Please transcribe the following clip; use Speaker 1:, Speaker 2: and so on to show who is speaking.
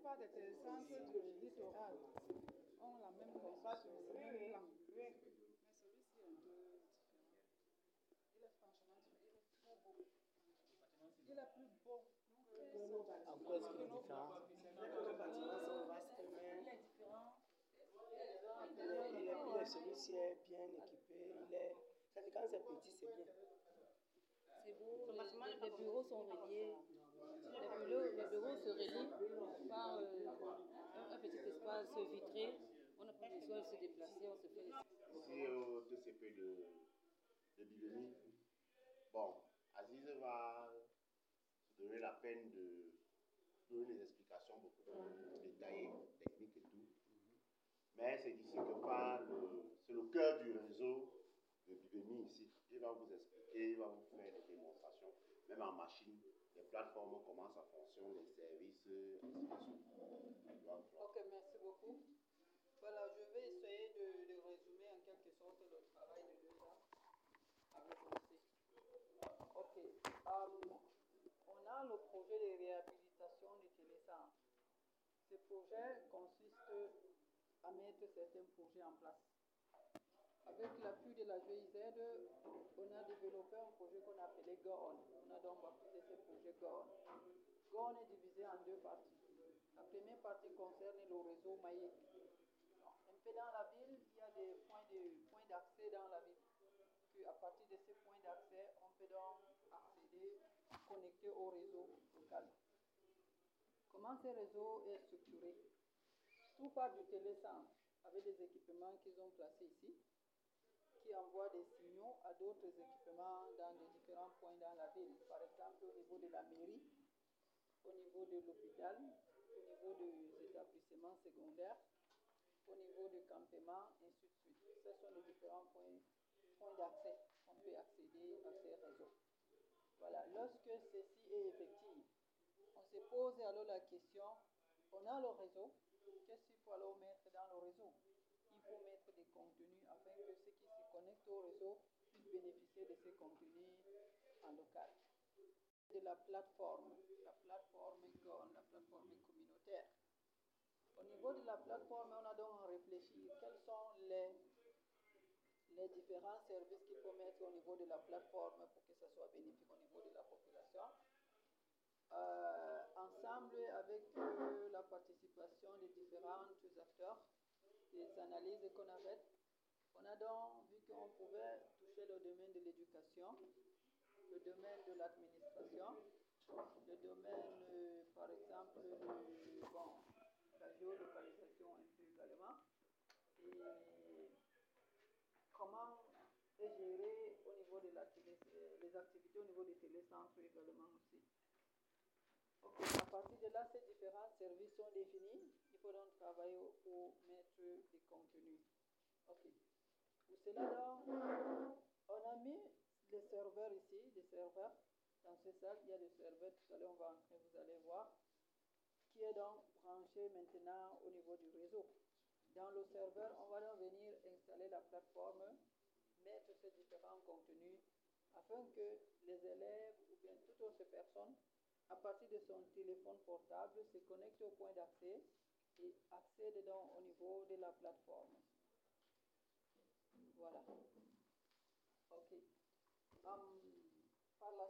Speaker 1: plupart des télécentres du littoral ont la même construction, le même plan. Mais celui-ci est un peu différent. Il est franchement. Il est trop beau. Il est plus beau.
Speaker 2: En quoi est-ce qu'il est différent?
Speaker 3: Les bâtiments sont vastes, mais
Speaker 4: Il est différent.
Speaker 3: il est, il est bien, celui-ci est bien équipé. Il est, ça dit quand c'est petit, c'est bien.
Speaker 4: C'est beau. Les, les- les bureaux sont reliés. Les bureaux, les bureaux se relient par euh, un, un espace vitré. On n'a pas besoin de se déplacer, on se fait les...
Speaker 5: Ici au TCP de, de Bibémy, bon, Aziz va se donner la peine de donner des explications beaucoup plus détaillées, techniques et tout. Mais c'est d'ici que part le, c'est le cœur du réseau de Bibémy ici. Il va vous expliquer, il va vous faire des démonstrations, même en machine, les plateformes, comment ça fonctionne, les services, ainsi de suite. Il va vous-
Speaker 6: Ok, merci beaucoup. Voilà, je vais essayer de, de résumer en quelque sorte le travail de deux ans avec aussi. Ok, euh, a le projet de réhabilitation du télécentre. Ce projet consiste à mettre certains projets en place. Avec l'appui de la GIZ, on a développé un projet qu'on a appelé GOON. On a donc baptisé ce projet GOON. GOON est divisé en deux parties. La première partie concerne le réseau maillé. Un peu dans la ville, il y a des points d'accès dans la ville. Puis à partir de ces points d'accès, on peut donc connecter au réseau local. Comment ce réseau est structuré? Tout part du télécentre avec des équipements qu'ils ont placés ici, qui envoient des signaux à d'autres équipements dans des différents points dans la ville. Par exemple, au niveau de la mairie, au niveau de l'hôpital, au niveau des établissements secondaires, au niveau du campement, ainsi de suite. Ce sont les différents points, d'accès. On peut accéder à. Voilà, lorsque ceci est effectif, on se pose alors la question, on a le réseau, qu'est-ce qu'il faut alors mettre dans le réseau? Il faut mettre des contenus afin que ceux qui se connectent au réseau puissent bénéficier de ces contenus en local. De la plateforme, la plateforme la plateforme communautaire. Au niveau de la plateforme, on a donc réfléchi quels sont les, différents services qu'il faut mettre au niveau de la plateforme pour que ça soit bénéfique au niveau de la population. Euh, ensemble avec euh, la participation des différents acteurs, des analyses qu'on a faites, on a donc vu qu'on pouvait toucher le domaine de l'éducation, le domaine de l'administration, le domaine, euh, par exemple, bon, la un peu également, et comment est géré au niveau de la télé- euh, activités au niveau des télécentres également aussi. Ok, à partir de là, ces différents services sont définis. Il faut donc travailler pour mettre des contenus. Ok. Pour cela, donc, on a mis les serveurs ici, des serveurs. Dans ce salle, il y a des serveurs. Tout à l'heure, on va entrer, vous allez voir. Qui est donc branché maintenant au niveau du réseau. Dans le serveur, on va donc venir installer la plateforme, mettre ces différents contenus afin que les élèves ou bien toute autre personne à partir de son téléphone portable, se connecte au point d'accès et accède donc au niveau de la plateforme. Voilà. OK. Hum, par la